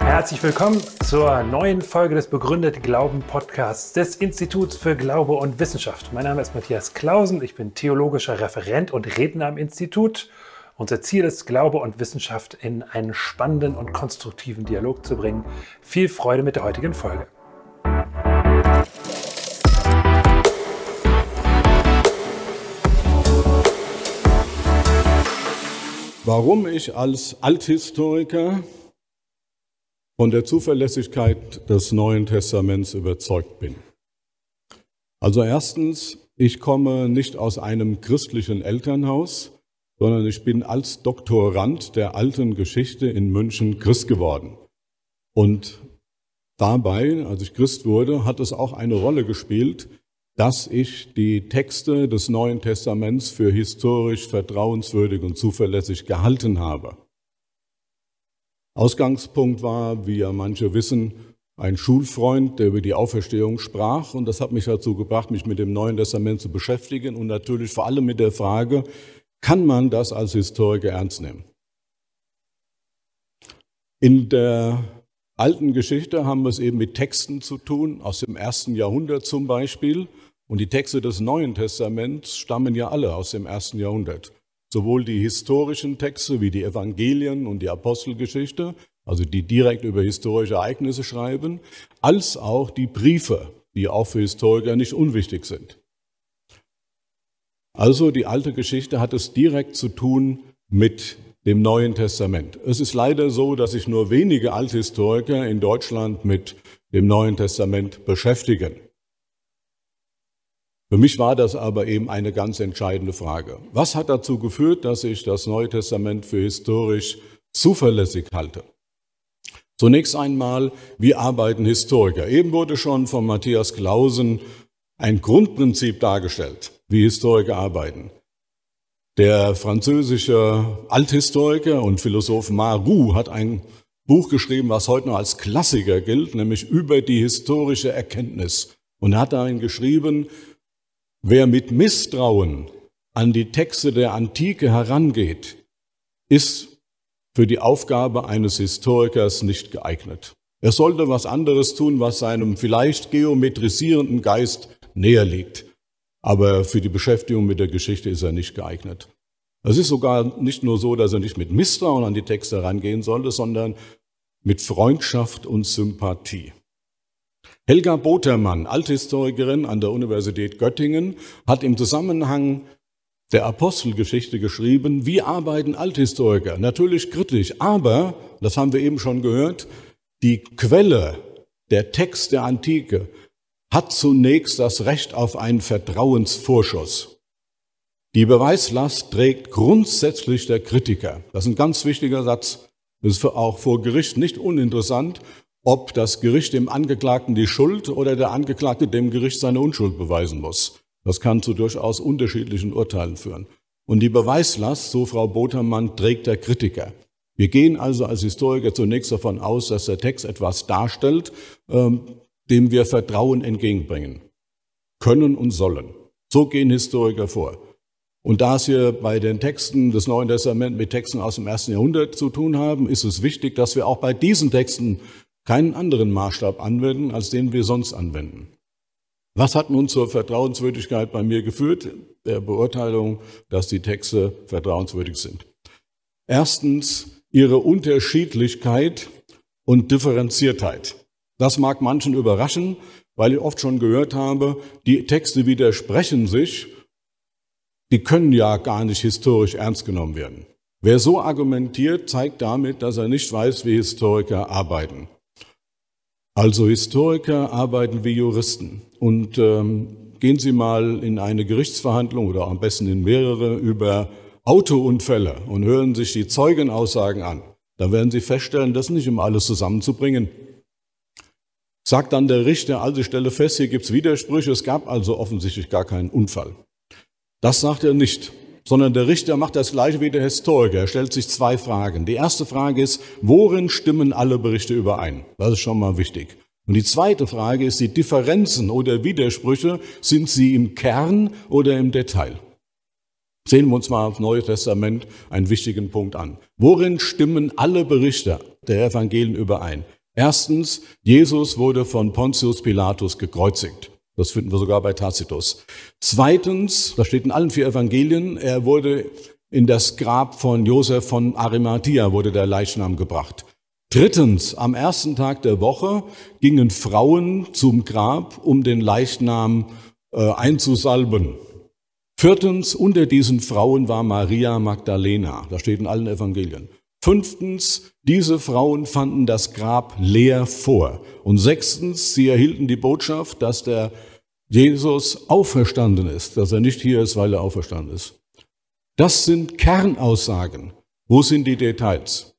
Herzlich willkommen zur neuen Folge des Begründet Glauben Podcasts des Instituts für Glaube und Wissenschaft. Mein Name ist Matthias Klausen, ich bin theologischer Referent und Redner am Institut. Unser Ziel ist, Glaube und Wissenschaft in einen spannenden und konstruktiven Dialog zu bringen. Viel Freude mit der heutigen Folge. Warum ich als Althistoriker von der Zuverlässigkeit des Neuen Testaments überzeugt bin. Also erstens, ich komme nicht aus einem christlichen Elternhaus, sondern ich bin als Doktorand der alten Geschichte in München Christ geworden. Und dabei, als ich Christ wurde, hat es auch eine Rolle gespielt, dass ich die Texte des Neuen Testaments für historisch vertrauenswürdig und zuverlässig gehalten habe. Ausgangspunkt war, wie ja manche wissen, ein Schulfreund, der über die Auferstehung sprach. Und das hat mich dazu gebracht, mich mit dem Neuen Testament zu beschäftigen und natürlich vor allem mit der Frage, kann man das als Historiker ernst nehmen? In der alten Geschichte haben wir es eben mit Texten zu tun, aus dem ersten Jahrhundert zum Beispiel. Und die Texte des Neuen Testaments stammen ja alle aus dem ersten Jahrhundert. Sowohl die historischen Texte wie die Evangelien und die Apostelgeschichte, also die direkt über historische Ereignisse schreiben, als auch die Briefe, die auch für Historiker nicht unwichtig sind. Also die alte Geschichte hat es direkt zu tun mit dem Neuen Testament. Es ist leider so, dass sich nur wenige Althistoriker in Deutschland mit dem Neuen Testament beschäftigen. Für mich war das aber eben eine ganz entscheidende Frage. Was hat dazu geführt, dass ich das Neue Testament für historisch zuverlässig halte? Zunächst einmal, wie arbeiten Historiker? Eben wurde schon von Matthias Klausen ein Grundprinzip dargestellt, wie Historiker arbeiten. Der französische Althistoriker und Philosoph Marou hat ein Buch geschrieben, was heute noch als Klassiker gilt, nämlich über die historische Erkenntnis. Und er hat darin geschrieben, Wer mit Misstrauen an die Texte der Antike herangeht, ist für die Aufgabe eines Historikers nicht geeignet. Er sollte was anderes tun, was seinem vielleicht geometrisierenden Geist näher liegt. Aber für die Beschäftigung mit der Geschichte ist er nicht geeignet. Es ist sogar nicht nur so, dass er nicht mit Misstrauen an die Texte herangehen sollte, sondern mit Freundschaft und Sympathie. Helga Botermann, Althistorikerin an der Universität Göttingen, hat im Zusammenhang der Apostelgeschichte geschrieben, wie arbeiten Althistoriker? Natürlich kritisch, aber, das haben wir eben schon gehört, die Quelle, der Text der Antike, hat zunächst das Recht auf einen Vertrauensvorschuss. Die Beweislast trägt grundsätzlich der Kritiker. Das ist ein ganz wichtiger Satz. Das ist auch vor Gericht nicht uninteressant ob das Gericht dem Angeklagten die Schuld oder der Angeklagte dem Gericht seine Unschuld beweisen muss. Das kann zu durchaus unterschiedlichen Urteilen führen. Und die Beweislast, so Frau Botermann, trägt der Kritiker. Wir gehen also als Historiker zunächst davon aus, dass der Text etwas darstellt, ähm, dem wir Vertrauen entgegenbringen können und sollen. So gehen Historiker vor. Und da es hier bei den Texten des Neuen Testaments mit Texten aus dem ersten Jahrhundert zu tun haben, ist es wichtig, dass wir auch bei diesen Texten keinen anderen Maßstab anwenden, als den wir sonst anwenden. Was hat nun zur Vertrauenswürdigkeit bei mir geführt? Der Beurteilung, dass die Texte vertrauenswürdig sind. Erstens ihre Unterschiedlichkeit und Differenziertheit. Das mag manchen überraschen, weil ich oft schon gehört habe, die Texte widersprechen sich, die können ja gar nicht historisch ernst genommen werden. Wer so argumentiert, zeigt damit, dass er nicht weiß, wie Historiker arbeiten. Also Historiker arbeiten wie Juristen. Und ähm, gehen Sie mal in eine Gerichtsverhandlung oder am besten in mehrere über Autounfälle und hören sich die Zeugenaussagen an. Da werden Sie feststellen, das ist nicht immer alles zusammenzubringen. Sagt dann der Richter, also ich stelle fest, hier gibt es Widersprüche, es gab also offensichtlich gar keinen Unfall. Das sagt er nicht sondern der Richter macht das gleiche wie der Historiker. Er stellt sich zwei Fragen. Die erste Frage ist, worin stimmen alle Berichte überein? Das ist schon mal wichtig. Und die zweite Frage ist, die Differenzen oder Widersprüche, sind sie im Kern oder im Detail? Sehen wir uns mal auf Neue Testament einen wichtigen Punkt an. Worin stimmen alle Berichte der Evangelien überein? Erstens, Jesus wurde von Pontius Pilatus gekreuzigt. Das finden wir sogar bei Tacitus. Zweitens, das steht in allen vier Evangelien, er wurde in das Grab von Josef von Arimathea, wurde der Leichnam gebracht. Drittens, am ersten Tag der Woche gingen Frauen zum Grab, um den Leichnam äh, einzusalben. Viertens, unter diesen Frauen war Maria Magdalena. Das steht in allen Evangelien. Fünftens, diese Frauen fanden das Grab leer vor. Und sechstens, sie erhielten die Botschaft, dass der Jesus auferstanden ist, dass er nicht hier ist, weil er auferstanden ist. Das sind Kernaussagen. Wo sind die Details?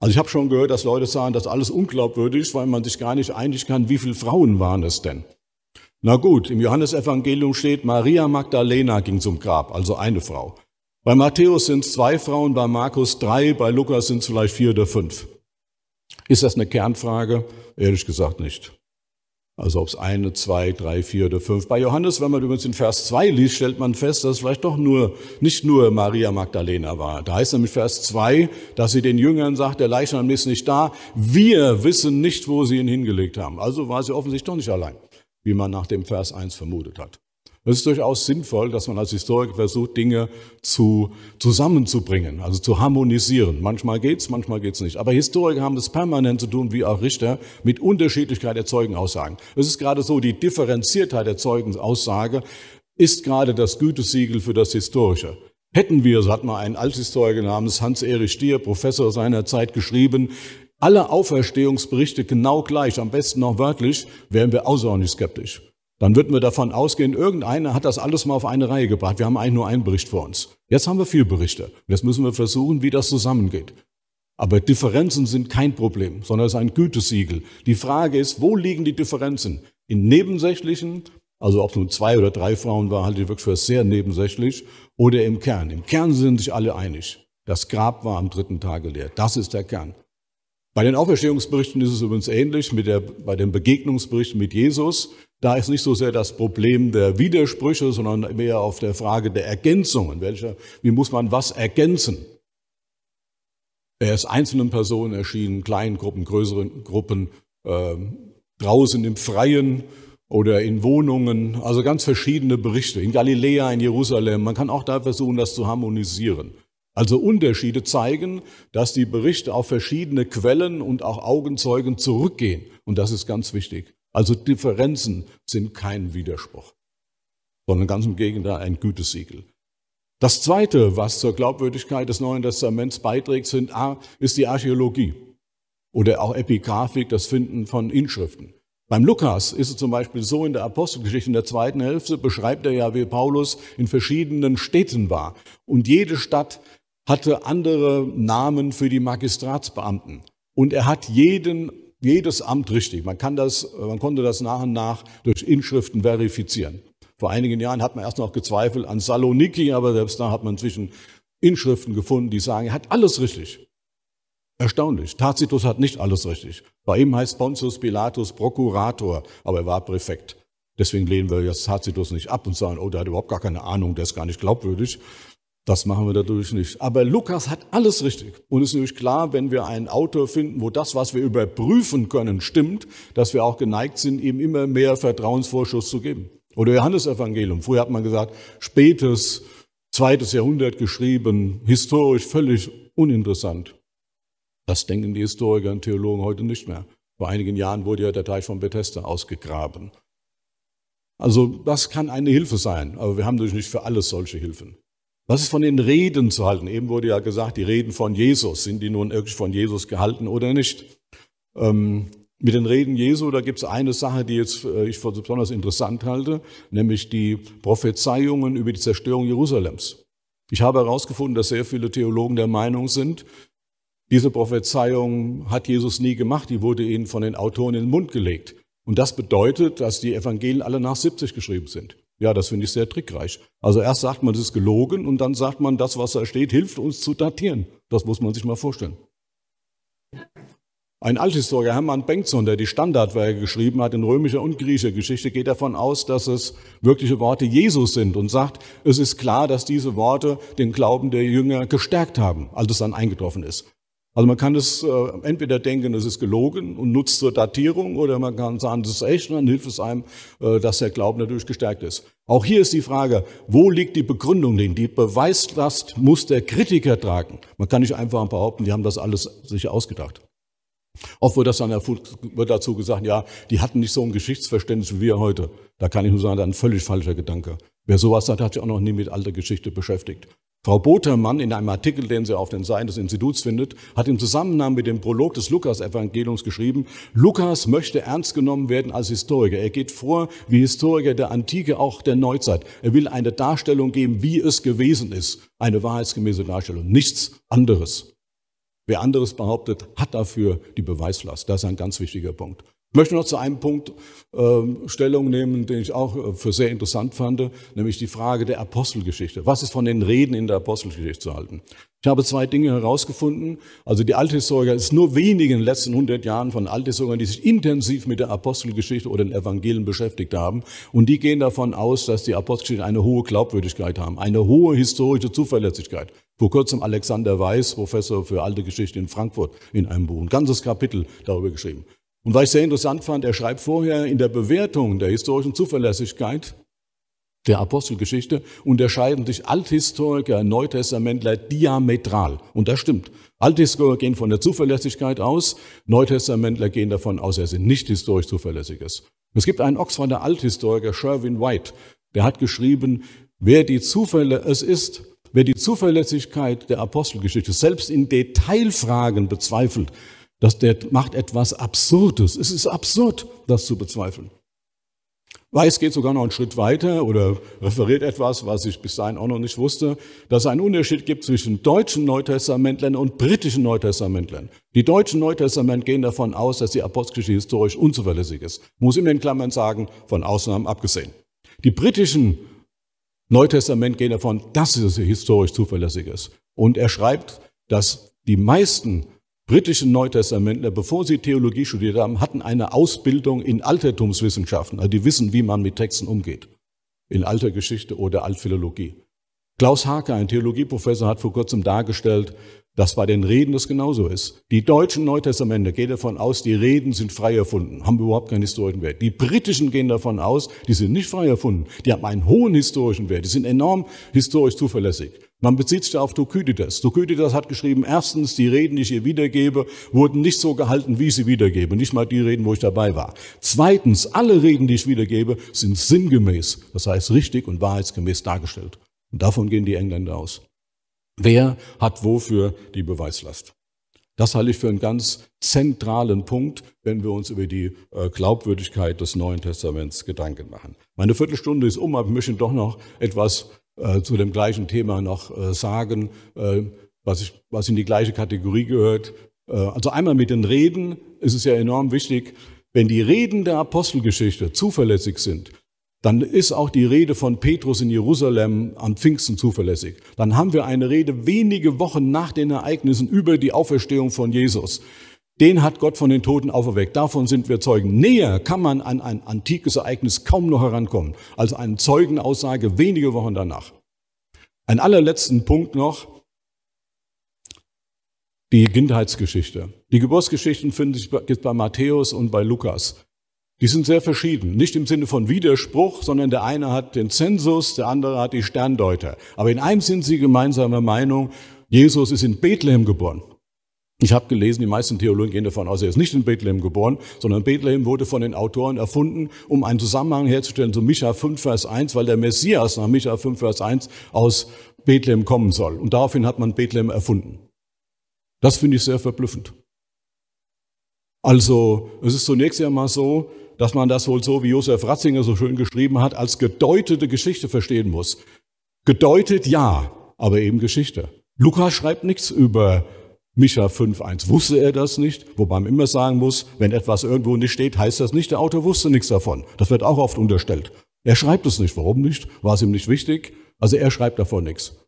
Also ich habe schon gehört, dass Leute sagen, das ist alles unglaubwürdig, weil man sich gar nicht einig kann, wie viele Frauen waren es denn? Na gut, im Johannesevangelium steht, Maria Magdalena ging zum Grab, also eine Frau. Bei Matthäus sind es zwei Frauen, bei Markus drei, bei Lukas sind es vielleicht vier oder fünf. Ist das eine Kernfrage? Ehrlich gesagt nicht. Also ob es eine, zwei, drei, vier oder fünf. Bei Johannes, wenn man übrigens in Vers 2 liest, stellt man fest, dass es vielleicht doch nur, nicht nur Maria Magdalena war. Da heißt nämlich Vers 2, dass sie den Jüngern sagt, der Leichnam ist nicht da. Wir wissen nicht, wo sie ihn hingelegt haben. Also war sie offensichtlich doch nicht allein, wie man nach dem Vers 1 vermutet hat. Es ist durchaus sinnvoll, dass man als Historiker versucht, Dinge zu, zusammenzubringen, also zu harmonisieren. Manchmal geht's, manchmal geht's nicht. Aber Historiker haben das permanent zu tun, wie auch Richter, mit Unterschiedlichkeit der Zeugenaussagen. Es ist gerade so, die Differenziertheit der Zeugenaussage ist gerade das Gütesiegel für das Historische. Hätten wir, so hat mal ein Althistoriker namens Hans-Erich Stier, Professor seiner Zeit, geschrieben, alle Auferstehungsberichte genau gleich, am besten noch wörtlich, wären wir außerordentlich skeptisch dann würden wir davon ausgehen, irgendeiner hat das alles mal auf eine Reihe gebracht. Wir haben eigentlich nur einen Bericht vor uns. Jetzt haben wir vier Berichte. Jetzt müssen wir versuchen, wie das zusammengeht. Aber Differenzen sind kein Problem, sondern es ist ein Gütesiegel. Die Frage ist, wo liegen die Differenzen? In nebensächlichen, also ob es nun zwei oder drei Frauen war, halte ich wirklich für sehr nebensächlich, oder im Kern. Im Kern sind sich alle einig. Das Grab war am dritten Tage leer. Das ist der Kern. Bei den Auferstehungsberichten ist es übrigens ähnlich mit der, bei den Begegnungsberichten mit Jesus. Da ist nicht so sehr das Problem der Widersprüche, sondern mehr auf der Frage der Ergänzungen. Welcher, wie muss man was ergänzen? Er ist einzelnen Personen erschienen, kleinen Gruppen, größeren Gruppen, äh, draußen im Freien oder in Wohnungen, also ganz verschiedene Berichte. In Galiläa, in Jerusalem. Man kann auch da versuchen, das zu harmonisieren. Also Unterschiede zeigen, dass die Berichte auf verschiedene Quellen und auch Augenzeugen zurückgehen. Und das ist ganz wichtig. Also Differenzen sind kein Widerspruch, sondern ganz im Gegenteil ein Gütesiegel. Das Zweite, was zur Glaubwürdigkeit des Neuen Testaments beiträgt, sind, ist die Archäologie oder auch Epigraphik, das Finden von Inschriften. Beim Lukas ist es zum Beispiel so, in der Apostelgeschichte in der zweiten Hälfte beschreibt er ja, wie Paulus in verschiedenen Städten war. Und jede Stadt hatte andere Namen für die Magistratsbeamten. Und er hat jeden, jedes Amt richtig. Man, kann das, man konnte das nach und nach durch Inschriften verifizieren. Vor einigen Jahren hat man erst noch gezweifelt an Saloniki, aber selbst da hat man inzwischen Inschriften gefunden, die sagen, er hat alles richtig. Erstaunlich. Tacitus hat nicht alles richtig. Bei ihm heißt Pontius Pilatus Prokurator, aber er war Präfekt. Deswegen lehnen wir jetzt Tacitus nicht ab und sagen, oh, der hat überhaupt gar keine Ahnung, der ist gar nicht glaubwürdig. Das machen wir dadurch nicht. Aber Lukas hat alles richtig. Und es ist natürlich klar, wenn wir einen Autor finden, wo das, was wir überprüfen können, stimmt, dass wir auch geneigt sind, ihm immer mehr Vertrauensvorschuss zu geben. Oder Johannesevangelium. Früher hat man gesagt, spätes, zweites Jahrhundert geschrieben, historisch völlig uninteressant. Das denken die Historiker und Theologen heute nicht mehr. Vor einigen Jahren wurde ja der Teich von Bethesda ausgegraben. Also das kann eine Hilfe sein, aber wir haben natürlich nicht für alles solche Hilfen. Was ist von den Reden zu halten? Eben wurde ja gesagt, die Reden von Jesus, sind die nun wirklich von Jesus gehalten oder nicht? Ähm, mit den Reden Jesu, da gibt es eine Sache, die jetzt äh, ich für besonders interessant halte, nämlich die Prophezeiungen über die Zerstörung Jerusalems. Ich habe herausgefunden, dass sehr viele Theologen der Meinung sind, diese Prophezeiung hat Jesus nie gemacht, die wurde ihnen von den Autoren in den Mund gelegt. Und das bedeutet, dass die Evangelien alle nach 70 geschrieben sind. Ja, das finde ich sehr trickreich. Also erst sagt man, das ist gelogen und dann sagt man, das, was da steht, hilft uns zu datieren. Das muss man sich mal vorstellen. Ein Althistoriker, Hermann Bengtson, der die Standardwerke geschrieben hat in römischer und griechischer Geschichte, geht davon aus, dass es wirkliche Worte Jesus sind und sagt, es ist klar, dass diese Worte den Glauben der Jünger gestärkt haben, als es dann eingetroffen ist. Also man kann es äh, entweder denken, es ist gelogen und nutzt zur Datierung, oder man kann sagen, es ist echt und dann hilft es einem, äh, dass der Glauben dadurch gestärkt ist. Auch hier ist die Frage, wo liegt die Begründung denn? Die Beweislast muss der Kritiker tragen. Man kann nicht einfach behaupten, die haben das alles sich ausgedacht. Oft wird, das dann wird dazu gesagt, ja, die hatten nicht so ein Geschichtsverständnis wie wir heute. Da kann ich nur sagen, das ist ein völlig falscher Gedanke. Wer sowas hat, hat sich auch noch nie mit alter Geschichte beschäftigt. Frau Botermann in einem Artikel, den sie auf den Seiten des Instituts findet, hat im Zusammenhang mit dem Prolog des Lukas-Evangeliums geschrieben, Lukas möchte ernst genommen werden als Historiker. Er geht vor wie Historiker der Antike, auch der Neuzeit. Er will eine Darstellung geben, wie es gewesen ist. Eine wahrheitsgemäße Darstellung. Nichts anderes. Wer anderes behauptet, hat dafür die Beweislast. Das ist ein ganz wichtiger Punkt. Ich möchte noch zu einem Punkt äh, Stellung nehmen, den ich auch äh, für sehr interessant fand, nämlich die Frage der Apostelgeschichte. Was ist von den Reden in der Apostelgeschichte zu halten? Ich habe zwei Dinge herausgefunden. Also die Althistoriker, es ist nur wenige in den letzten 100 Jahren von Althistorikern, die sich intensiv mit der Apostelgeschichte oder den Evangelien beschäftigt haben. Und die gehen davon aus, dass die Apostelgeschichte eine hohe Glaubwürdigkeit haben, eine hohe historische Zuverlässigkeit. Vor kurzem Alexander Weiß, Professor für alte Geschichte in Frankfurt, in einem Buch, ein ganzes Kapitel darüber geschrieben. Und was ich sehr interessant fand, er schreibt vorher in der Bewertung der historischen Zuverlässigkeit der Apostelgeschichte unterscheiden sich Althistoriker, Neutestamentler diametral. Und das stimmt. Althistoriker gehen von der Zuverlässigkeit aus, Neutestamentler gehen davon aus, er sind nicht historisch zuverlässig. Es gibt einen Oxforder Althistoriker, Sherwin White, der hat geschrieben, wer die Zufälle, es ist, wer die Zuverlässigkeit der Apostelgeschichte selbst in Detailfragen bezweifelt, dass der macht etwas Absurdes. Es ist absurd, das zu bezweifeln. Weiß geht sogar noch einen Schritt weiter oder referiert etwas, was ich bis dahin auch noch nicht wusste, dass es einen Unterschied gibt zwischen deutschen Neutestamentlern und britischen Neutestamentlern. Die deutschen Neutestament gehen davon aus, dass die Apostelgeschichte historisch unzuverlässig ist. Muss immer in Klammern sagen, von Ausnahmen abgesehen. Die britischen Neutestament gehen davon, dass es historisch zuverlässig ist. Und er schreibt, dass die meisten britischen Neutestamentler, bevor sie Theologie studiert haben, hatten eine Ausbildung in Altertumswissenschaften. Also die wissen, wie man mit Texten umgeht. In alter Geschichte oder Altphilologie. Klaus Hake, ein Theologieprofessor, hat vor kurzem dargestellt, dass bei den Reden das genauso ist. Die deutschen Neutestamente gehen davon aus, die Reden sind frei erfunden, haben überhaupt keinen historischen Wert. Die britischen gehen davon aus, die sind nicht frei erfunden, die haben einen hohen historischen Wert, die sind enorm historisch zuverlässig. Man bezieht sich da auf Thukydides. Thukydides hat geschrieben, erstens, die Reden, die ich hier wiedergebe, wurden nicht so gehalten, wie ich sie wiedergebe. Nicht mal die Reden, wo ich dabei war. Zweitens, alle Reden, die ich wiedergebe, sind sinngemäß. Das heißt, richtig und wahrheitsgemäß dargestellt. Und davon gehen die Engländer aus. Wer hat wofür die Beweislast? Das halte ich für einen ganz zentralen Punkt, wenn wir uns über die äh, Glaubwürdigkeit des Neuen Testaments Gedanken machen. Meine Viertelstunde ist um, aber ich möchte doch noch etwas äh, zu dem gleichen Thema noch äh, sagen, was, ich, was in die gleiche Kategorie gehört. Also einmal mit den Reden ist es ja enorm wichtig, wenn die Reden der Apostelgeschichte zuverlässig sind, dann ist auch die Rede von Petrus in Jerusalem am Pfingsten zuverlässig. Dann haben wir eine Rede wenige Wochen nach den Ereignissen über die Auferstehung von Jesus. Den hat Gott von den Toten auferweckt. Davon sind wir Zeugen. Näher kann man an ein antikes Ereignis kaum noch herankommen, als eine Zeugenaussage wenige Wochen danach. Ein allerletzten Punkt noch. Die Kindheitsgeschichte. Die Geburtsgeschichten finden sich bei Matthäus und bei Lukas. Die sind sehr verschieden. Nicht im Sinne von Widerspruch, sondern der eine hat den Zensus, der andere hat die Sterndeuter. Aber in einem sind sie gemeinsamer Meinung, Jesus ist in Bethlehem geboren. Ich habe gelesen, die meisten Theologen gehen davon aus, er ist nicht in Bethlehem geboren, sondern Bethlehem wurde von den Autoren erfunden, um einen Zusammenhang herzustellen zu Micha 5, Vers 1, weil der Messias nach Micha 5, Vers 1 aus Bethlehem kommen soll. Und daraufhin hat man Bethlehem erfunden. Das finde ich sehr verblüffend. Also, es ist zunächst einmal so, dass man das wohl so, wie Josef Ratzinger so schön geschrieben hat, als gedeutete Geschichte verstehen muss. Gedeutet ja, aber eben Geschichte. Lukas schreibt nichts über Micha 5.1 wusste er das nicht, wobei man immer sagen muss, wenn etwas irgendwo nicht steht, heißt das nicht, der Autor wusste nichts davon. Das wird auch oft unterstellt. Er schreibt es nicht. Warum nicht? War es ihm nicht wichtig? Also er schreibt davon nichts.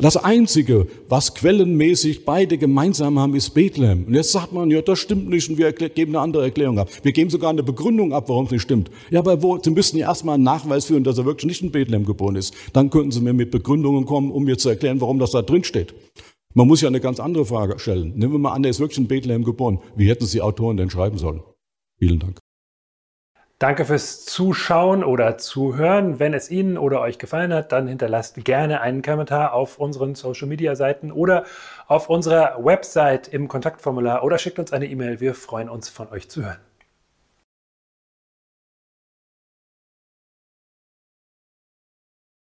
Das Einzige, was quellenmäßig beide gemeinsam haben, ist Bethlehem. Und jetzt sagt man, ja, das stimmt nicht und wir geben eine andere Erklärung ab. Wir geben sogar eine Begründung ab, warum es nicht stimmt. Ja, aber wo, Sie müssten ja erstmal einen Nachweis führen, dass er wirklich nicht in Bethlehem geboren ist. Dann könnten Sie mir mit Begründungen kommen, um mir zu erklären, warum das da drin steht. Man muss ja eine ganz andere Frage stellen. Nehmen wir mal an, er ist wirklich in Bethlehem geboren. Wie hätten Sie Autoren denn schreiben sollen? Vielen Dank. Danke fürs Zuschauen oder Zuhören. Wenn es Ihnen oder euch gefallen hat, dann hinterlasst gerne einen Kommentar auf unseren Social Media Seiten oder auf unserer Website im Kontaktformular oder schickt uns eine E-Mail. Wir freuen uns, von euch zu hören.